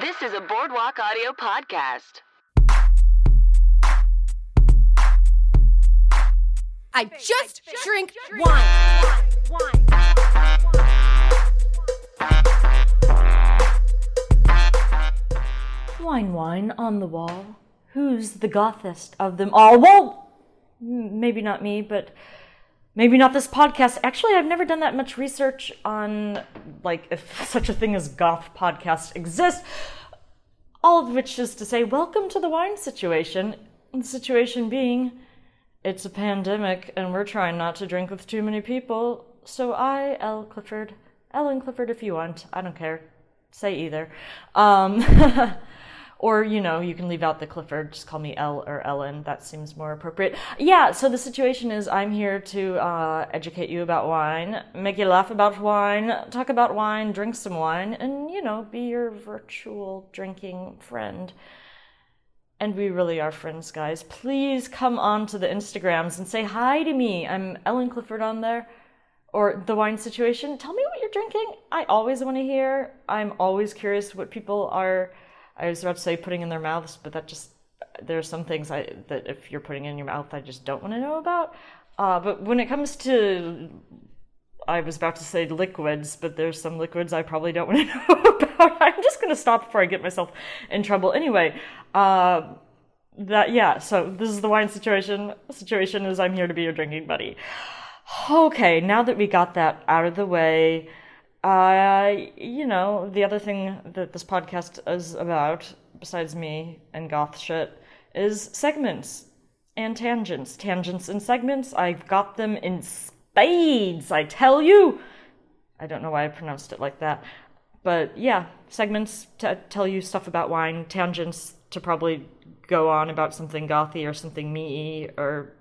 This is a Boardwalk Audio podcast. I just drink wine. Wine, wine on the wall. Who's the gothest of them all? Well, maybe not me, but maybe not this podcast. Actually, I've never done that much research on, like, if such a thing as goth podcasts exist. All of which is to say, welcome to the wine situation. The situation being, it's a pandemic, and we're trying not to drink with too many people. So I, Elle Clifford, Ellen Clifford, if you want, I don't care. Say either. Um, or, you know, you can leave out the Clifford, just call me Elle or Ellen. That seems more appropriate. Yeah, so the situation is I'm here to uh, educate you about wine, make you laugh about wine, talk about wine, drink some wine, and, you know, be your virtual drinking friend. And we really are friends, guys. Please come on to the Instagrams and say hi to me. I'm Ellen Clifford on there. Or the wine situation. Tell me what you're drinking. I always want to hear. I'm always curious what people are. I was about to say putting in their mouths, but that just there are some things I that if you're putting in your mouth, I just don't want to know about. Uh, but when it comes to, I was about to say liquids, but there's some liquids I probably don't want to know about. I'm just gonna stop before I get myself in trouble. Anyway, uh, that yeah. So this is the wine situation. Situation is I'm here to be your drinking buddy. Okay, now that we got that out of the way, uh, you know, the other thing that this podcast is about, besides me and goth shit, is segments and tangents. Tangents and segments, I've got them in spades, I tell you! I don't know why I pronounced it like that. But yeah, segments to tell you stuff about wine, tangents to probably go on about something gothy or something me or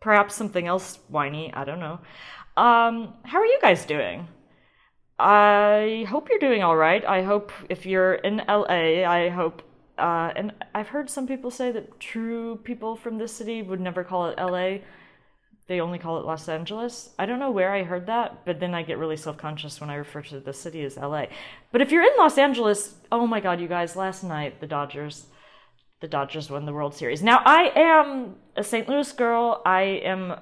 perhaps something else whiny. I don't know. Um, how are you guys doing? I hope you're doing all right. I hope if you're in LA, I hope. Uh, and I've heard some people say that true people from this city would never call it LA. They only call it Los Angeles. I don't know where I heard that, but then I get really self conscious when I refer to the city as LA. But if you're in Los Angeles, oh my god, you guys, last night the Dodgers the Dodgers won the World Series. Now, I am a St. Louis girl. I am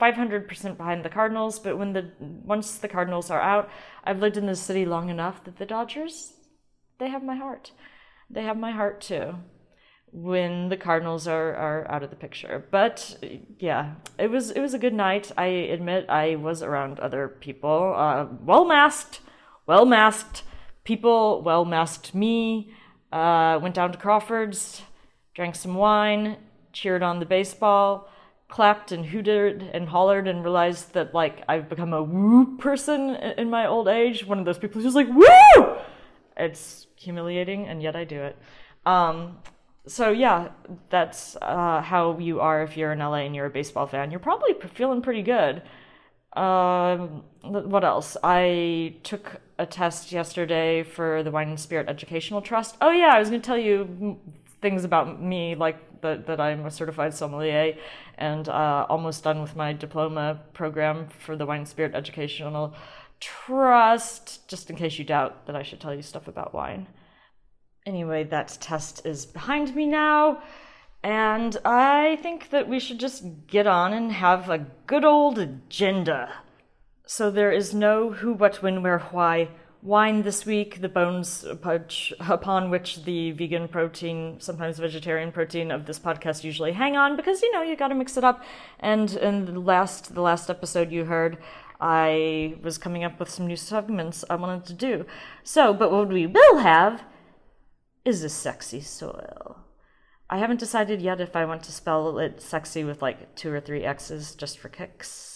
500% behind the Cardinals, but when the once the Cardinals are out, I've lived in this city long enough that the Dodgers they have my heart. They have my heart too. When the Cardinals are, are out of the picture. But yeah, it was it was a good night. I admit I was around other people, uh, well masked, well masked people, well masked me. Uh, went down to Crawford's, drank some wine, cheered on the baseball, clapped and hooted and hollered, and realized that like I've become a woo person in my old age. One of those people who's like woo. It's humiliating, and yet I do it. Um, so yeah, that's uh, how you are if you're in LA and you're a baseball fan. You're probably feeling pretty good. Um, what else? I took a test yesterday for the Wine and Spirit Educational Trust. Oh yeah, I was going to tell you things about me, like that that I'm a certified sommelier, and uh, almost done with my diploma program for the Wine Spirit Educational Trust. Just in case you doubt that I should tell you stuff about wine. Anyway, that test is behind me now. And I think that we should just get on and have a good old agenda. So there is no who, what, when, where, why wine this week, the bones upon which the vegan protein, sometimes vegetarian protein of this podcast usually hang on, because you know you got to mix it up. And in the last the last episode you heard, I was coming up with some new segments I wanted to do. So, but what we will have is a sexy soil. I haven't decided yet if I want to spell it sexy with like two or three X's just for kicks.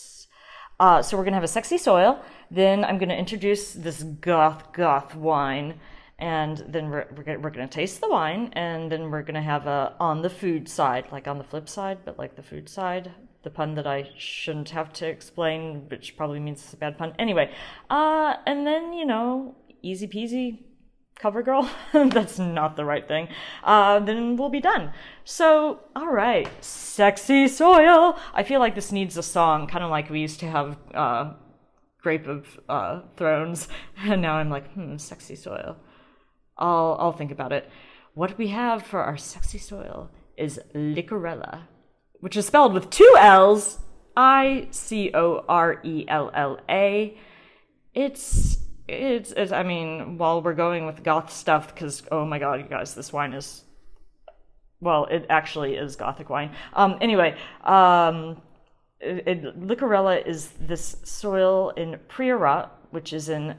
Uh, so we're gonna have a sexy soil. Then I'm gonna introduce this goth goth wine, and then we're we're gonna, we're gonna taste the wine, and then we're gonna have a on the food side, like on the flip side, but like the food side. The pun that I shouldn't have to explain, which probably means it's a bad pun. Anyway, uh, and then you know, easy peasy, CoverGirl. That's not the right thing. Uh, then we'll be done. So, all right, sexy soil. I feel like this needs a song, kind of like we used to have uh, Grape of uh, Thrones, and now I'm like, hmm, sexy soil. I'll I'll think about it. What we have for our sexy soil is Llicorella, which is spelled with two L's, I C O R E L L A. It's it's, it's I mean, while we're going with goth stuff, because oh my god, you guys, this wine is well, it actually is gothic wine. Um, anyway, um, it, it, Llicorella is this soil in Priorat, which is in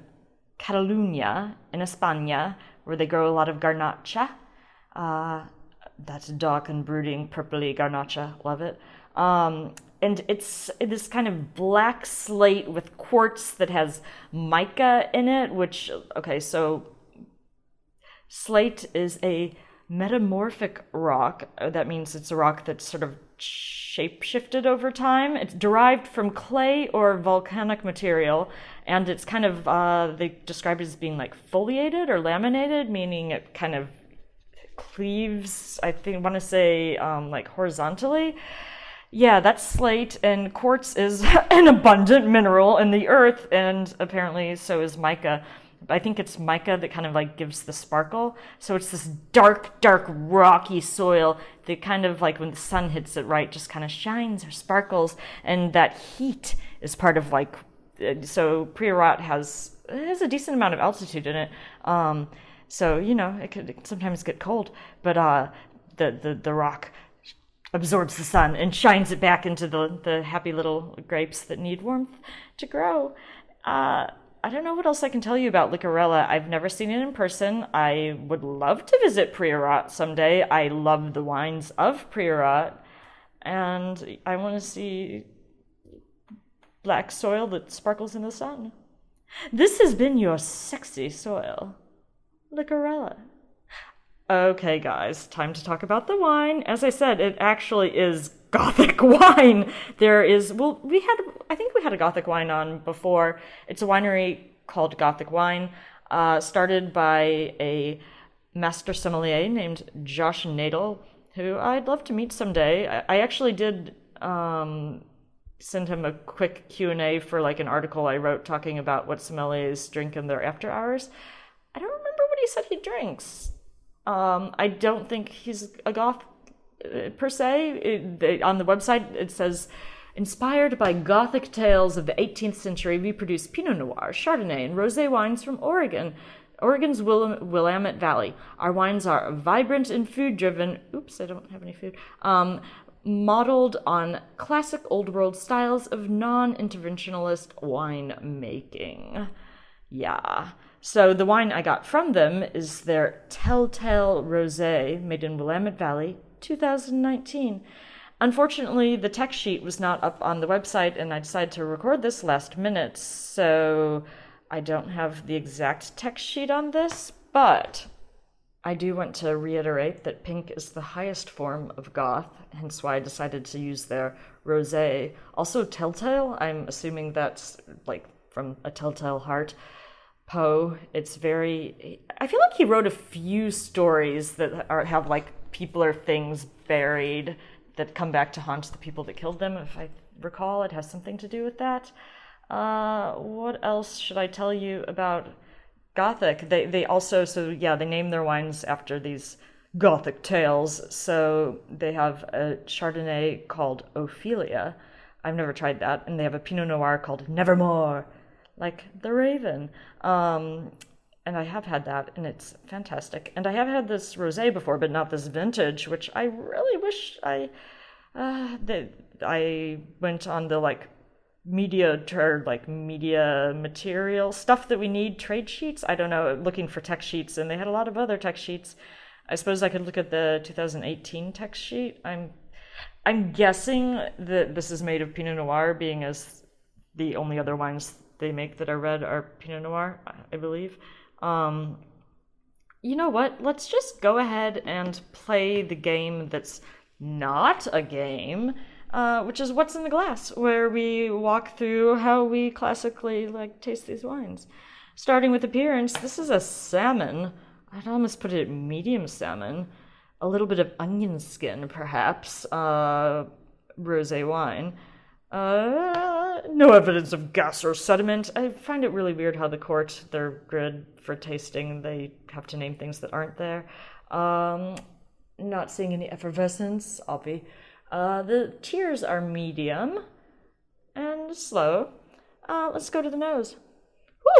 Catalunya in España, where they grow a lot of garnacha. Uh, that's dark and brooding, purpley garnacha. Love it. Um, and it's this kind of black slate with quartz that has mica in it, which, okay, so slate is a metamorphic rock. Uh, that means it's a rock that's sort of shape shifted over time. It's derived from clay or volcanic material, and it's kind of, uh, they describe it as being like foliated or laminated, meaning it kind of cleaves, I think, want to say, um, like horizontally. Yeah, that's slate, and quartz is an abundant mineral in the earth, and apparently so is mica. I think it's mica that kind of like gives the sparkle. So it's this dark, dark, rocky soil that kind of like when the sun hits it right, just kind of shines or sparkles. And that heat is part of like, uh, so Priorat has, has a decent amount of altitude in it. Um, so, you know, it could sometimes get cold, but uh, the, the, the rock absorbs the sun and shines it back into the, the happy little grapes that need warmth to grow. Uh, I don't know what else I can tell you about Llicorella. I've never seen it in person. I would love to visit Priorat someday. I love the wines of Priorat. And I want to see black soil that sparkles in the sun. This has been your sexy soil, Llicorella. Okay, guys, time to talk about the wine. As I said, it actually is gothic wine. There is, well, we had, I think we had a gothic wine on before. It's a winery called Gothic Wine, uh, started by a master sommelier named Josh Nadel, who I'd love to meet someday. I, I actually did um, send him a quick Q&A for like an article I wrote talking about what sommeliers drink in their after hours. I don't remember what he said he drinks. Um, I don't think he's a goth uh, per se. It, they, on the website, it says, inspired by Gothic tales of the 18th century, we produce Pinot Noir, Chardonnay, and rosé wines from Oregon. Oregon's Willamette Valley. Our wines are vibrant and food driven. Oops, I don't have any food. Um, modeled on classic old world styles of non interventionalist wine making. Yeah. So the wine I got from them is their Telltale Rosé, made in Willamette Valley, 2019. Unfortunately, the tech sheet was not up on the website, and I decided to record this last minute, so I don't have the exact tech sheet on this, but I do want to reiterate that pink is the highest form of goth, hence why I decided to use their rosé. Also, telltale, I'm assuming that's like from a telltale heart. Poe, it's very. I feel like he wrote a few stories that are, have like people or things buried that come back to haunt the people that killed them. If I recall, it has something to do with that. Uh, what else should I tell you about Gothic? They they also so yeah they name their wines after these Gothic tales. So they have a Chardonnay called Ophelia. I've never tried that, and they have a Pinot Noir called Nevermore, like the Raven. Um, and I have had that, and it's fantastic. And I have had this rosé before, but not this vintage, which I really wish I uh, I went on the like media or like media material stuff that we need trade sheets. I don't know, looking for tech sheets, and they had a lot of other tech sheets. I suppose I could look at the 2018 tech sheet. I'm I'm guessing that this is made of Pinot Noir, being as the only other wines they make that are red are Pinot Noir, I believe. Um, you know what? Let's just go ahead and play the game that's not a game, uh, which is what's in the glass, where we walk through how we classically like taste these wines. Starting with appearance, this is a salmon. I'd almost put it medium salmon, a little bit of onion skin, perhaps. Uh, rosé wine. Uh, No evidence of gas or sediment. I find it really weird how the court, their grid for tasting, they have to name things that aren't there. Um, not seeing any effervescence, be. Uh, the tears are medium and slow. Uh, let's go to the nose.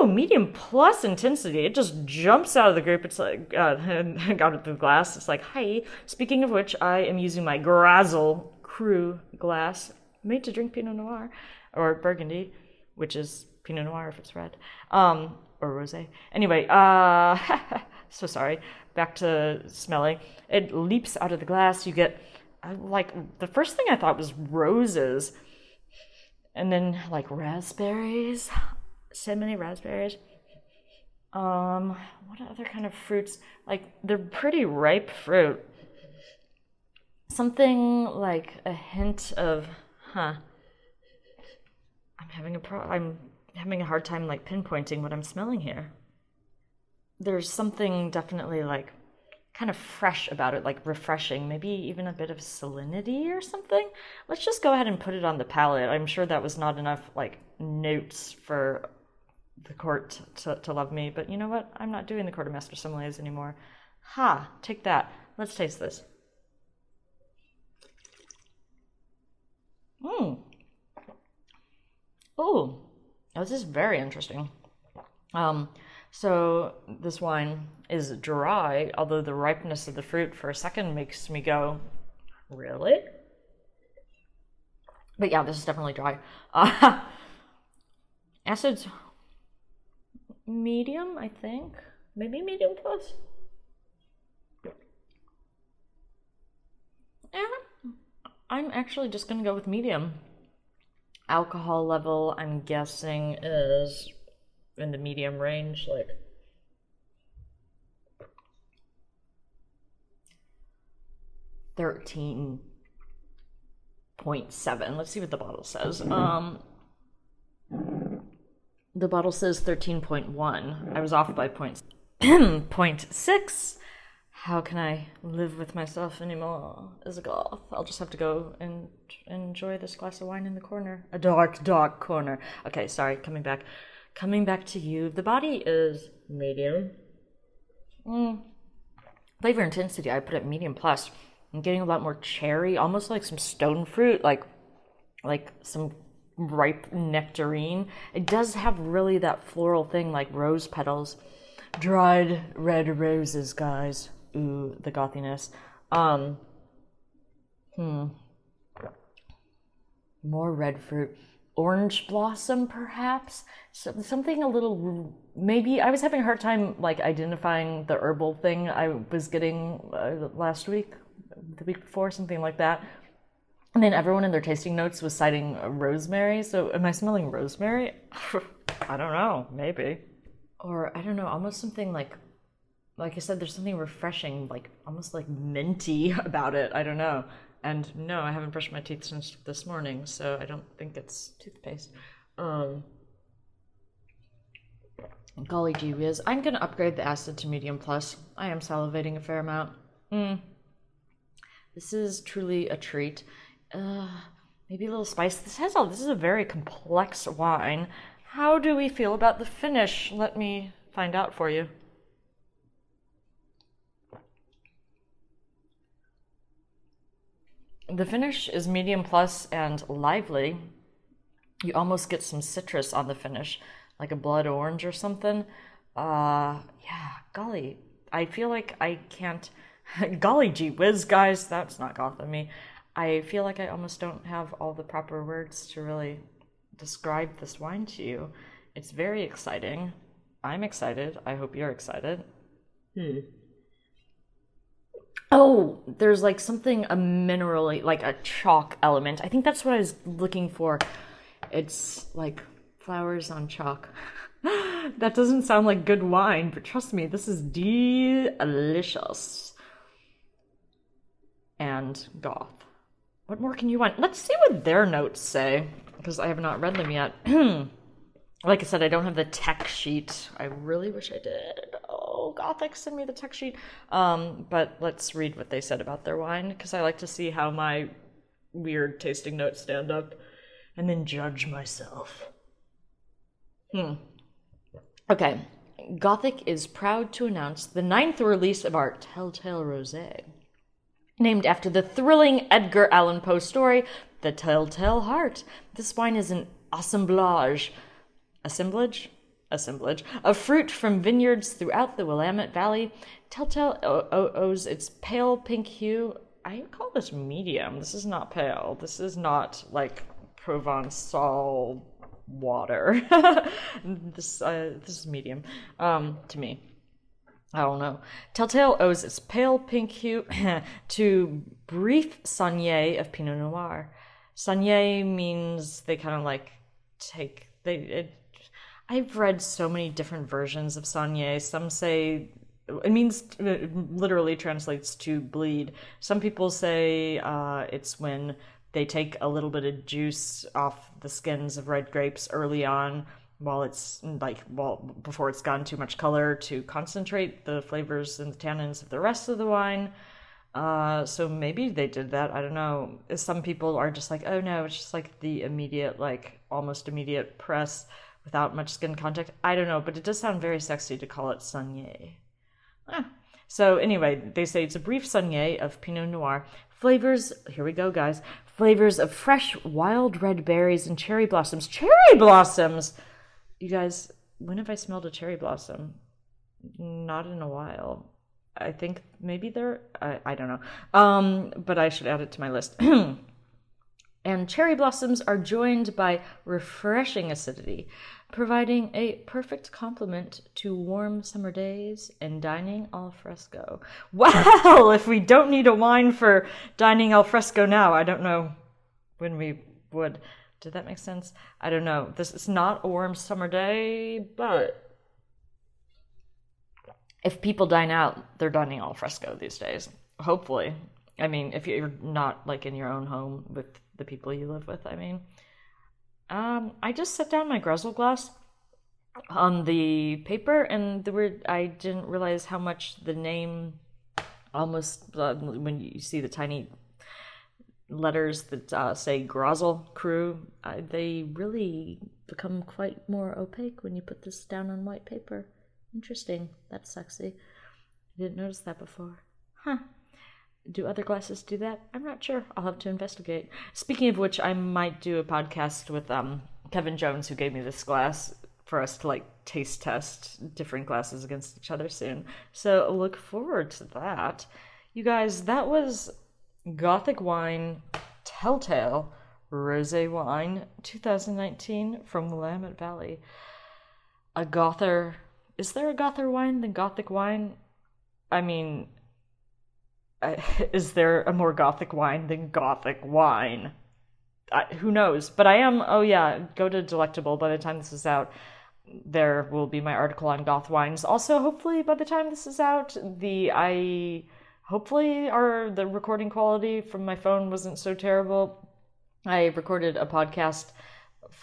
Ooh, medium plus intensity. It just jumps out of the group. It's like, uh, got it through the glass. It's like, hi. Speaking of which, I am using my Grassl Cru glass made to drink Pinot Noir or Burgundy, which is Pinot Noir if it's red, um, or rosé. Anyway, uh, so sorry. Back to smelling. It leaps out of the glass. You get like the first thing I thought was roses, and then like raspberries, so many raspberries. Um, what other kind of fruits? Like they're pretty ripe fruit. Something like a hint of, huh? I'm having a pro. I'm having a hard time like pinpointing what I'm smelling here. There's something definitely like kind of fresh about it, like refreshing, maybe even a bit of salinity or something. Let's just go ahead and put it on the palate. I'm sure that was not enough like notes for the court to, to love me, but you know what? I'm not doing the Court of Master Sommeliers anymore. Ha! Take that. Let's taste this. Mmm. Oh, this is very interesting. Um, so this wine is dry, although the ripeness of the fruit for a second makes me go, really? But yeah, this is definitely dry. Uh, acids, medium, I think. Maybe medium plus. Yeah, I'm actually just gonna go with medium. Alcohol level, I'm guessing, is in the medium range, like thirteen point seven. Let's see what the bottle says. Um, the bottle says thirteen point one. I was off by point point six. How can I live with myself anymore as a goth? I'll just have to go and enjoy this glass of wine in the corner. A dark, dark corner. Okay, sorry, coming back. Coming back to you. The body is medium. Mm. Flavor intensity, I put it medium plus. I'm getting a lot more cherry, almost like some stone fruit, like like some ripe nectarine. It does have really that floral thing like rose petals. Dried red roses, guys. Ooh, the gothiness. Um hmm. More red fruit. Orange blossom, perhaps? So, something a little maybe I was having a hard time like identifying the herbal thing I was getting uh, last week the week before, something like that. And then everyone in their tasting notes was citing rosemary. So am I smelling rosemary? I don't know, maybe. Or I don't know, almost something like like I said, there's something refreshing, like almost like minty about it. I don't know. And no, I haven't brushed my teeth since this morning, so I don't think it's toothpaste. Um, golly gee whiz. I'm gonna upgrade the acid to medium plus. I am salivating a fair amount. Mm. This is truly a treat. Uh, maybe a little spice. This has all. This is a very complex wine. How do we feel about the finish? Let me find out for you. The finish is medium plus and lively. You almost get some citrus on the finish, like a blood orange or something. Uh, yeah, golly, I feel like I can't. golly gee whiz, guys, that's not goth of me. I feel like I almost don't have all the proper words to really describe this wine to you. It's very exciting. I'm excited. I hope you're excited. Hmm. Oh, there's like something a minerally, like a chalk element. I think that's what I was looking for. It's like flowers on chalk. that doesn't sound like good wine, but trust me, this is delicious. And goth. What more can you want? Let's see what their notes say, because I have not read them yet. like I said, I don't have the tech sheet. I really wish I did. Oh, Gothic, send me the tech sheet. Um, but let's read what they said about their wine, because I like to see how my weird tasting notes stand up. and then judge myself. Hmm. Okay. Gothic is proud to announce the ninth release of our Telltale Rosé. Named after the thrilling Edgar Allan Poe story, The Telltale Heart. This wine is an assemblage. Assemblage? Assemblage of fruit from vineyards throughout the Willamette Valley. Telltale owes its pale pink hue. I call this medium. This is not pale. This is not like Provençal water. this uh, this is medium um, to me. I don't know. Telltale owes its pale pink hue to brief saignée of Pinot Noir. Saignée means they kind of like take they. It, I've read so many different versions of saignée. Some say it means it literally translates to bleed. Some people say uh, it's when they take a little bit of juice off the skins of red grapes early on while it's like well before it's gotten too much color to concentrate the flavors and the tannins of the rest of the wine uh, so maybe they did that i don't know some people are just like oh no it's just like the immediate like almost immediate press without much skin contact i don't know but it does sound very sexy to call it saignée ah. so anyway they say it's a brief saignée of pinot noir flavors here we go guys flavors of fresh wild red berries and cherry blossoms cherry blossoms you guys, when have I smelled a cherry blossom? Not in a while. I think maybe there. I, I don't know. Um, but I should add it to my list. and cherry blossoms are joined by refreshing acidity, providing a perfect complement to warm summer days and dining al fresco. Well, if we don't need a wine for dining al fresco now, I don't know when we would. Did that make sense? I don't know. This is not a warm summer day, but if people dine out, they're dining al fresco these days. Hopefully. I mean, if you're not like in your own home with the people you live with, I mean. Um, I just set down my Gruzzle glass on the paper, and the word I didn't realize how much the name almost uh, when you see the tiny letters that uh, say Grassl Cru, uh, they really become quite more opaque when you put this down on white paper. Interesting. That's sexy. I didn't notice that before. Huh. Do other glasses do that? I'm not sure. I'll have to investigate. Speaking of which, I might do a podcast with um, Kevin Jones, who gave me this glass, for us to like taste test different glasses against each other soon. So look forward to that. You guys, that was Gothic Wine Telltale Rosé Wine 2019 from Willamette Valley. A Gother. Is there a Gother wine than Gothic wine? I mean, is there a more Gothic wine than Gothic wine? I, who knows? But I am. Oh yeah, go to Delectable. By the time this is out, there will be my article on Goth wines. Also, hopefully, by the time this is out, the I hopefully our the recording quality from my phone wasn't so terrible. I recorded a podcast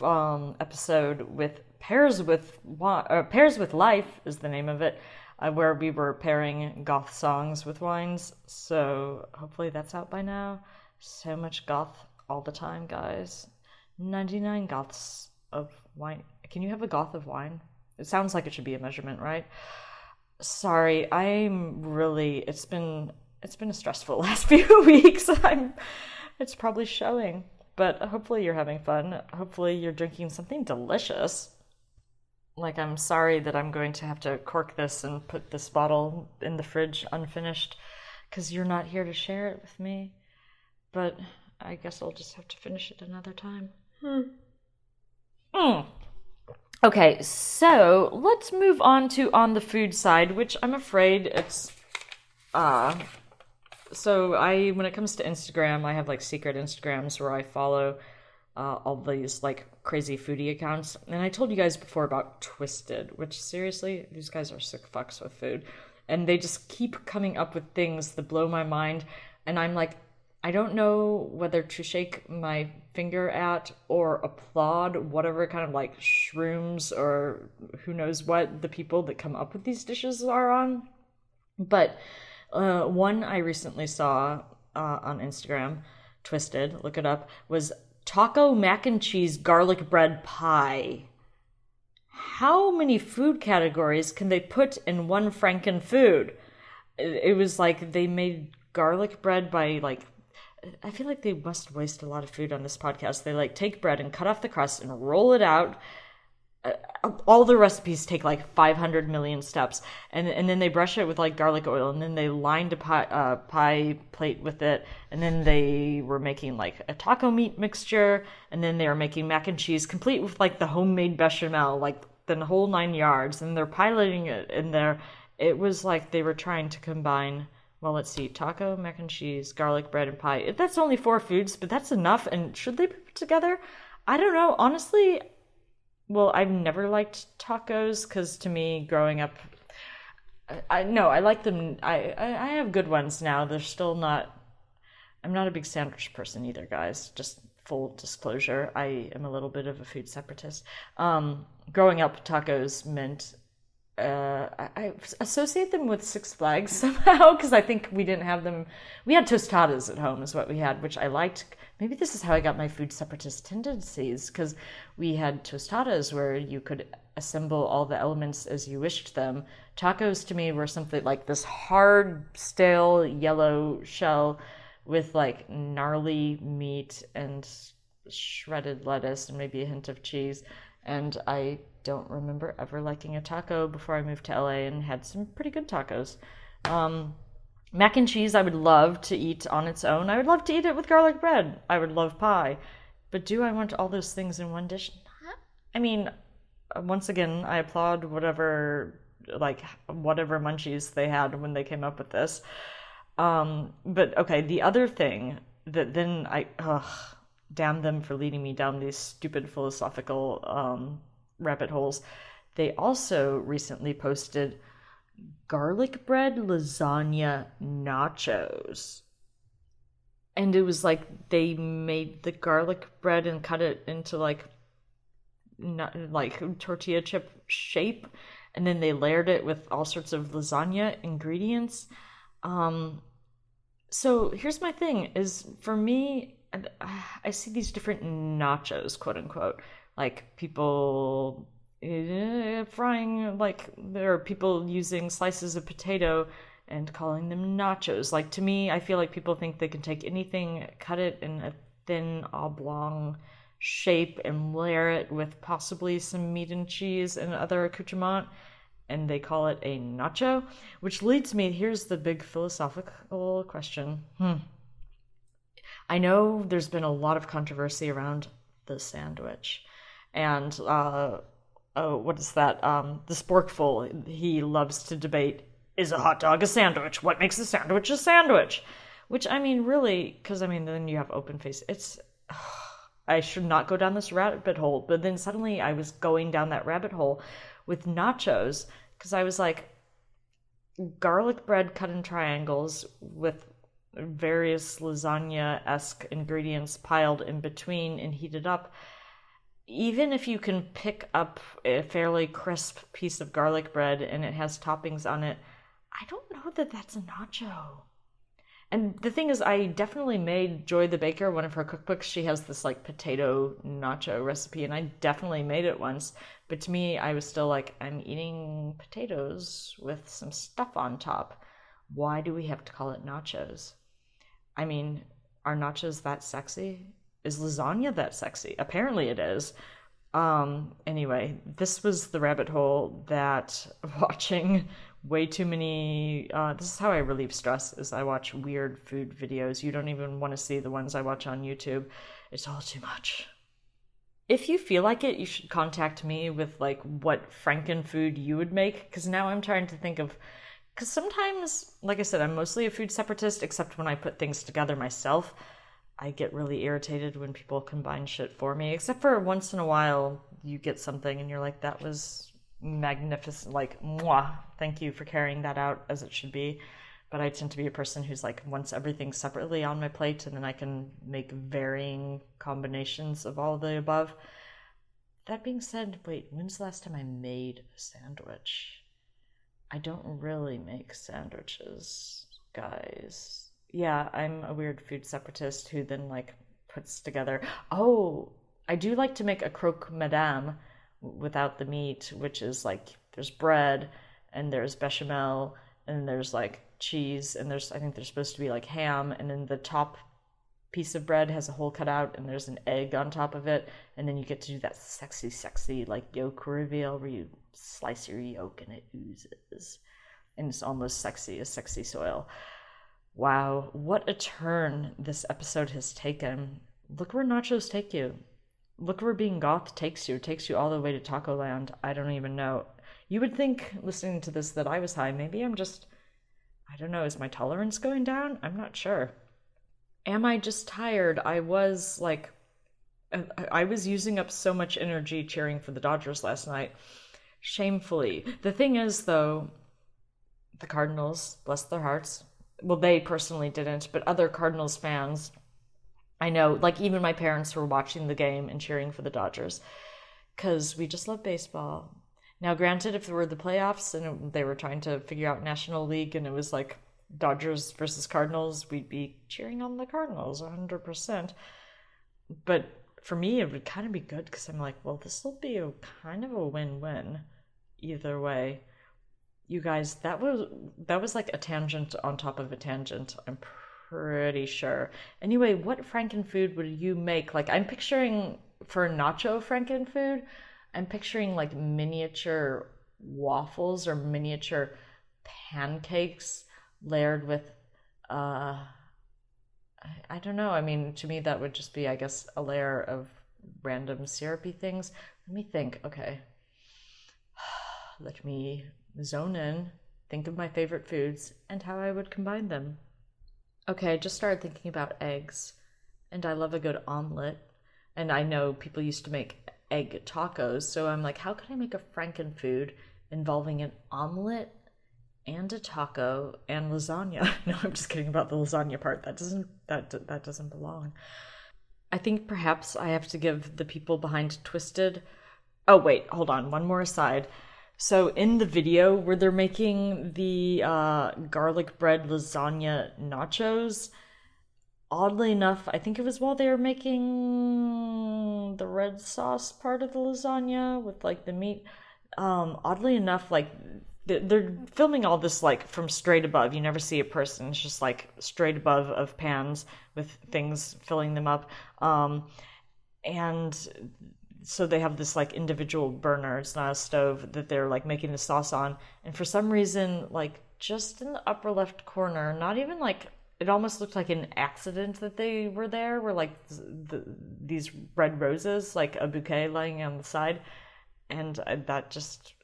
um, episode with pairs with uh, pairs with life is the name of it, uh, Uh, where we were pairing goth songs with wines. So hopefully that's out by now. So much goth all the time, guys. Ninety nine goths of wine. Can you have a goth of wine? It sounds like it should be a measurement, right? sorry i'm really it's been it's been a stressful last few weeks i'm it's probably showing but hopefully you're having fun hopefully you're drinking something delicious like i'm sorry that i'm going to have to cork this and put this bottle in the fridge unfinished because you're not here to share it with me but i guess i'll just have to finish it another time hmm. Mm. Okay, so let's move on to on the food side, which I'm afraid it's uh so I when it comes to Instagram, I have like secret Instagrams where I follow uh, all these like crazy foodie accounts. And I told you guys before about Twisted, which seriously, these guys are sick fucks with food. And they just keep coming up with things that blow my mind. And I'm like, I don't know whether to shake my finger at or applaud whatever kind of like shrooms or who knows what the people that come up with these dishes are on. But uh, one I recently saw uh, on Instagram, Twisted, look it up, was taco mac and cheese garlic bread pie. How many food categories can they put in one Franken food? It was like they made garlic bread by like I feel like they must waste a lot of food on this podcast. They like take bread and cut off the crust and roll it out. Uh, all the recipes take like 500 million steps, and and then they brush it with like garlic oil, and then they lined a pie, uh, pie plate with it, and then they were making like a taco meat mixture, and then they were making mac and cheese, complete with like the homemade bechamel, like the whole nine yards, and they're piloting it in there. It was like they were trying to combine well, let's see, taco, mac and cheese, garlic bread, and pie. That's only four foods, but that's enough. And should they be put together? I don't know. Honestly, well, I've never liked tacos because to me, growing up, I, I no, I like them. I, I I have good ones now. They're still not. I'm not a big sandwich person either, guys. Just full disclosure, I am a little bit of a food separatist. Um, growing up, tacos meant uh, I, I associate them with Six Flags somehow because I think we didn't have them. We had tostadas at home, is what we had, which I liked. Maybe this is how I got my food separatist tendencies because we had tostadas where you could assemble all the elements as you wished them. Tacos to me were something like this hard, stale yellow shell with like gnarly meat and shredded lettuce and maybe a hint of cheese. And I don't remember ever liking a taco before I moved to LA and had some pretty good tacos. Um, mac and cheese, I would love to eat on its own. I would love to eat it with garlic bread. I would love pie. But do I want all those things in one dish? I mean, once again, I applaud whatever like whatever munchies they had when they came up with this. Um, but okay, the other thing that then I ugh, damn them for leading me down these stupid philosophical um, rabbit holes. They also recently posted garlic bread lasagna nachos. And it was like they made the garlic bread and cut it into like not like tortilla chip shape and then they layered it with all sorts of lasagna ingredients. Um so here's my thing is for me I see these different nachos, quote unquote, like people uh, frying like there are people using slices of potato and calling them nachos like to me i feel like people think they can take anything cut it in a thin oblong shape and layer it with possibly some meat and cheese and other accoutrement and they call it a nacho which leads me here's the big philosophical question hmm. i know there's been a lot of controversy around the sandwich and uh, oh, what is that? Um, the Sporkful. He loves to debate: is a hot dog a sandwich? What makes a sandwich a sandwich? Which I mean, really, because I mean, then you have open face. It's I should not go down this rabbit hole, but then suddenly I was going down that rabbit hole with nachos because I was like, garlic bread cut in triangles with various lasagna esque ingredients piled in between and heated up even if you can pick up a fairly crisp piece of garlic bread and it has toppings on it, I don't know that that's a nacho. And the thing is, I definitely made Joy the Baker one of her cookbooks. She has this like potato nacho recipe, and I definitely made it once. But to me, I was still like, I'm eating potatoes with some stuff on top. Why do we have to call it nachos? I mean, are nachos that sexy? Is lasagna that sexy? Apparently it is. Um, anyway, this was the rabbit hole that watching way too many uh, this is how I relieve stress is I watch weird food videos. You don't even want to see the ones I watch on YouTube. It's all too much. If you feel like it, you should contact me with like what Franken food you would make cuz now I'm trying to think of cuz sometimes like I said I'm mostly a food separatist except when I put things together myself. I get really irritated when people combine shit for me, except for once in a while you get something and you're like, that was magnificent. Like, mwah, thank you for carrying that out as it should be. But I tend to be a person who's like, wants everything separately on my plate and then I can make varying combinations of all of the above. That being said, wait, when's the last time I made a sandwich? I don't really make sandwiches, guys yeah, I'm a weird food separatist who then like puts together. Oh, I do like to make a croque madame without the meat, which is like there's bread and there's bechamel and there's like cheese and there's I think there's supposed to be like ham and then the top piece of bread has a hole cut out and there's an egg on top of it and then you get to do that sexy sexy like yolk reveal where you slice your yolk and it oozes and it's almost sexy as sexy soil wow what a turn this episode has taken. Look where nachos take you. Look where being goth takes you it takes you all the way to taco land. I don't even know. You would think listening to this that i was high. Maybe i'm just i don't know is my tolerance going down? I'm not sure. Am I just tired? I was like, I was using up so much energy cheering for the Dodgers last night. Shamefully. The thing is, though, the Cardinals, bless their hearts, well, they personally didn't, but other Cardinals fans, I know, like even my parents were watching the game and cheering for the Dodgers because we just love baseball. Now, granted, if there were the playoffs and they were trying to figure out National League and it was like Dodgers versus Cardinals, we'd be cheering on the Cardinals 100%. But for me, it would kind of be good because I'm like, well, this will be a kind of a win-win either way. You guys, that was that was like a tangent on top of a tangent. I'm pretty sure. Anyway, what frankenfood would you make? Like, I'm picturing for nacho frankenfood, I'm picturing like miniature waffles or miniature pancakes layered with uh I, I don't know. I mean, to me that would just be I guess a layer of random syrupy things. Let me think. Okay. Let me zone in, think of my favorite foods and how I would combine them. Okay, I just started thinking about eggs, and I love a good omelet. And I know people used to make egg tacos, so I'm like, how can I make a frankenfood involving an omelet and a taco and lasagna. No, I'm just kidding about the lasagna part. That doesn't that that doesn't belong. I think perhaps I have to give the people behind Twisted. Oh wait, hold on. One more aside. So in the video where they're making the uh, garlic bread lasagna nachos, oddly enough, I think it was while they were making the red sauce part of the lasagna with like the meat. Um, oddly enough, like they're filming all this like from straight above. You never see a person. It's just like straight above of pans with things filling them up. Um, and so they have this like individual burner. It's not a stove that they're like making the sauce on. And for some reason, like just in the upper left corner, not even like it almost looked like an accident that they were there. Were like the, these red roses, like a bouquet lying on the side, and that just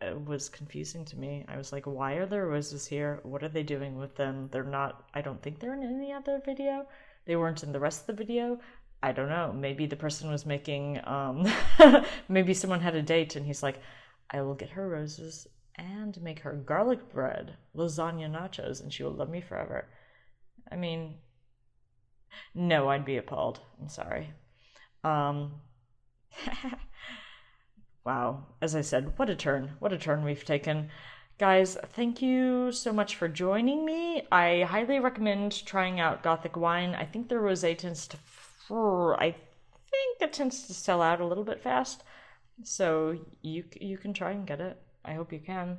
it was confusing to me. I was like, why are there roses here? What are they doing with them? They're not, I don't think they're in any other video. They weren't in the rest of the video. I don't know. Maybe the person was making, um, maybe someone had a date and he's like, I will get her roses and make her garlic bread, lasagna nachos, and she will love me forever. I mean, no, I'd be appalled. I'm sorry. Um, Wow. As I said, what a turn. What a turn we've taken. Guys, thank you so much for joining me. I highly recommend trying out Gothic wine. I think the rosé tends to, I think it tends to sell out a little bit fast. So you you can try and get it. I hope you can.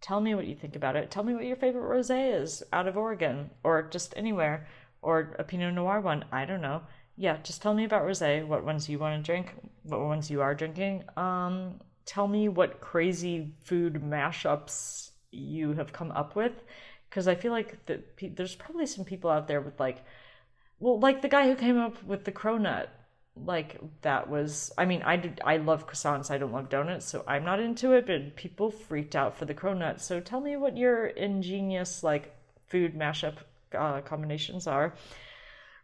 Tell me what you think about it. Tell me what your favorite rosé is out of Oregon or just anywhere or a Pinot Noir one. I don't know yeah, just tell me about rosé, what ones you want to drink, what ones you are drinking. Um, tell me what crazy food mashups you have come up with, because I feel like the, there's probably some people out there with like, well, like the guy who came up with the cronut, like that was. I mean, I did, I love croissants, I don't love donuts, so I'm not into it. But people freaked out for the cronut. So tell me what your ingenious like food mashup uh, combinations are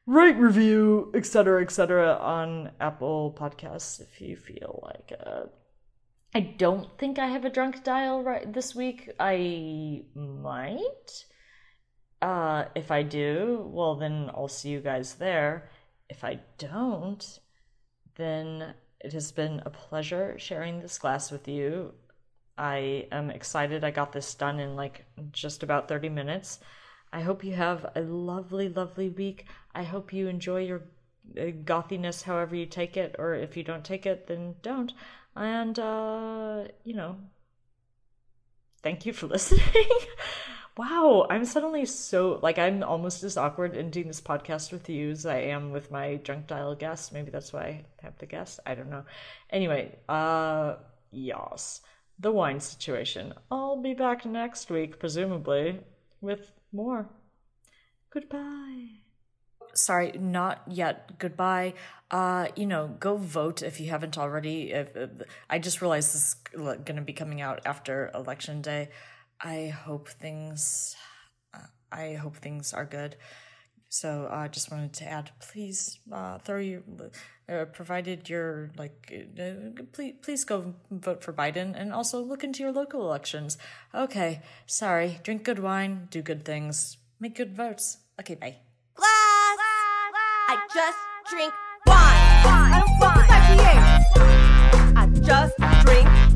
rate, review, etc., etc. on Apple Podcasts if you feel like it. I don't think I have a drunk dial right this week. I might. Uh, if I do, well, then I'll see you guys there. If I don't, then it has been a pleasure sharing this glass with you. I am excited I got this done in like just about 30 minutes. I hope you have a lovely, lovely week. I hope you enjoy your uh, gothiness however you take it, or if you don't take it, then don't. And, uh, you know, thank you for listening. Wow, I'm suddenly so, like, I'm almost as awkward in doing this podcast with you as I am with my drunk dial guests. Maybe that's why I have the guests. I don't know. Anyway, uh, yas. The wine situation. I'll be back next week, presumably, with more. Goodbye sorry, not yet. Goodbye. Uh, you know, go vote if you haven't already. If, if, I just realized this is going to be coming out after election day. I hope things. Uh, I hope things are good. So I uh, just wanted to add, please uh, throw your, uh, provided you're like, uh, please please go vote for Biden and also look into your local elections. Okay, sorry. Drink good wine, do good things, make good votes. Okay, bye. Glass. I just drink wine. I don't fuck with IPA. I just drink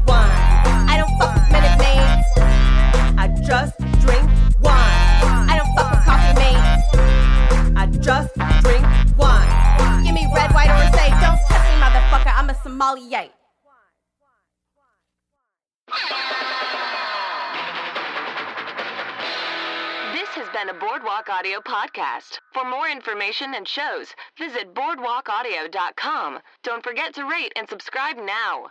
just drink wine. I don't fuck with coffee mate. I just drink wine. Give me red, white, or say, don't touch me, motherfucker. I'm a sommelier. This has been a Boardwalk Audio podcast. For more information and shows, visit boardwalkaudio.com. Don't forget to rate and subscribe now.